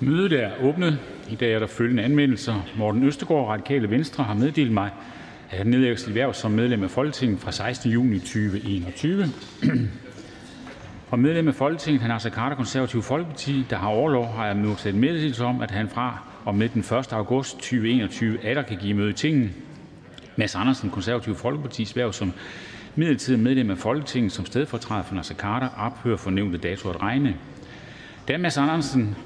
Mødet er åbnet. I dag er der følgende anmeldelser. Morten Østergaard, Radikale Venstre, har meddelt mig, at han nedlægger sit hverv som medlem af Folketinget fra 16. juni 2021. Fra medlem af Folketinget han altså Naser Khader, Konservativ Folkeparti, der har overlov, har jeg modtaget meddelelse om, at han fra og med den 1. august 2021 atter kan give møde i Tinget. Mads Andersen, Konservativ Folkepartis hverv som midlertidigt medlem af Folketinget som stedfortræder for Naser Khader ophører for nævnte dato at regne. Da Mads Andersen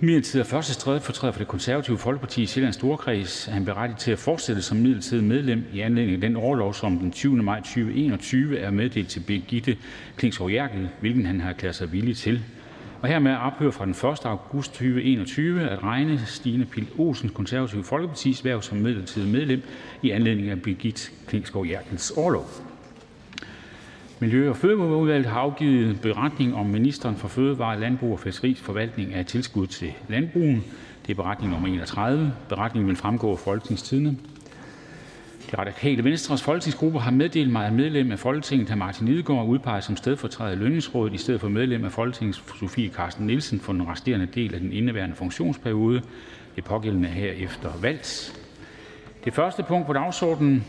midlertidigt er første stedfortræder for Det Konservative Folkeparti i Sjællands Storkreds, han berettiget til at fortsætte som midlertidigt medlem i anledning af den overlov, som den 20. maj 2021 er meddelt til Birgitte Klingsgaard Jerkel, hvilken han har erklæret sig villig til. Og hermed ophører fra den 1. august 2021 at regne Stine Pil Olsen, Konservative Folkepartis hverv som midlertidigt medlem i anledning af Birgitte Klingsgaard Jerkels overlov. Miljø- og Fødevareudvalget har afgivet beretning om ministeren for Fødevare, Landbrug og Fiskeris forvaltning af tilskud til landbrugen. Det er beretning nummer 31. Beretningen vil fremgå af Folketingstidende. Det radikale Venstres folketingsgruppe har meddelt mig, at medlem af Folketinget, hr. Martin Lidegaard, udpeget som stedfortræder i Lønningsrådet i stedet for medlem af Folketinget, Sofie Carsten Nielsen, for den resterende del af den indeværende funktionsperiode. Det pågældende er herefter valgt. Det første punkt på dagsordenen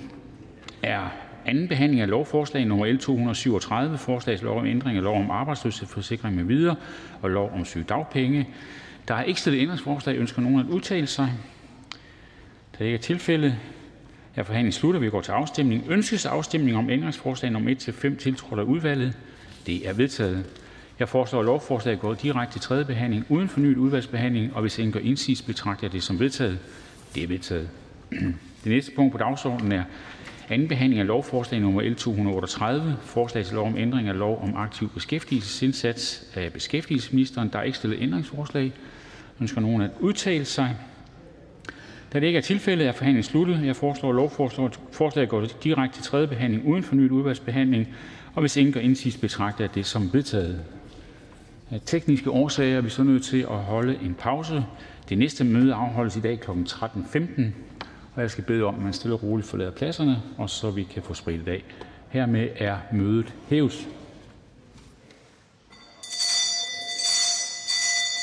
er anden behandling af lovforslag nummer L 237, forslag til lov om ændring af lov om arbejdsløshedsforsikring med videre og lov om sygedagpenge. Der er ikke stillet ændringsforslag. Ønsker nogen at udtale sig? Da det ikke er tilfældet, er forhandlingen sluttet. Vi går til afstemning. Ønskes afstemning om ændringsforslag nummer 1-5, tiltrådt af udvalget? Det er vedtaget. Jeg foreslår, at lovforslaget går direkte til tredje behandling uden fornyet udvalgsbehandling, og hvis ingen gør indsigelse, betragter jeg det som vedtaget. Det er vedtaget. Det næste punkt på dagsordenen er anden behandling af lovforslag nummer L 238, forslag til lov om ændring af lov om aktiv beskæftigelsesindsats af beskæftigelsesministeren. Der er ikke stillet ændringsforslag. Ønsker nogen at udtale sig? Da det ikke er tilfældet, er forhandlingen sluttet. Jeg foreslår, at lovforslaget går direkte til tredje behandling uden fornyet udvalgsbehandling, og hvis ingen gør indsigelse, betragter jeg det som vedtaget. Af tekniske årsager er vi så nødt til at holde en pause. Det næste møde afholdes i dag kl. 13.15, og jeg skal bede om, at man stille og roligt forlader pladserne, og så vi kan få spredt af. Hermed er mødet hævet.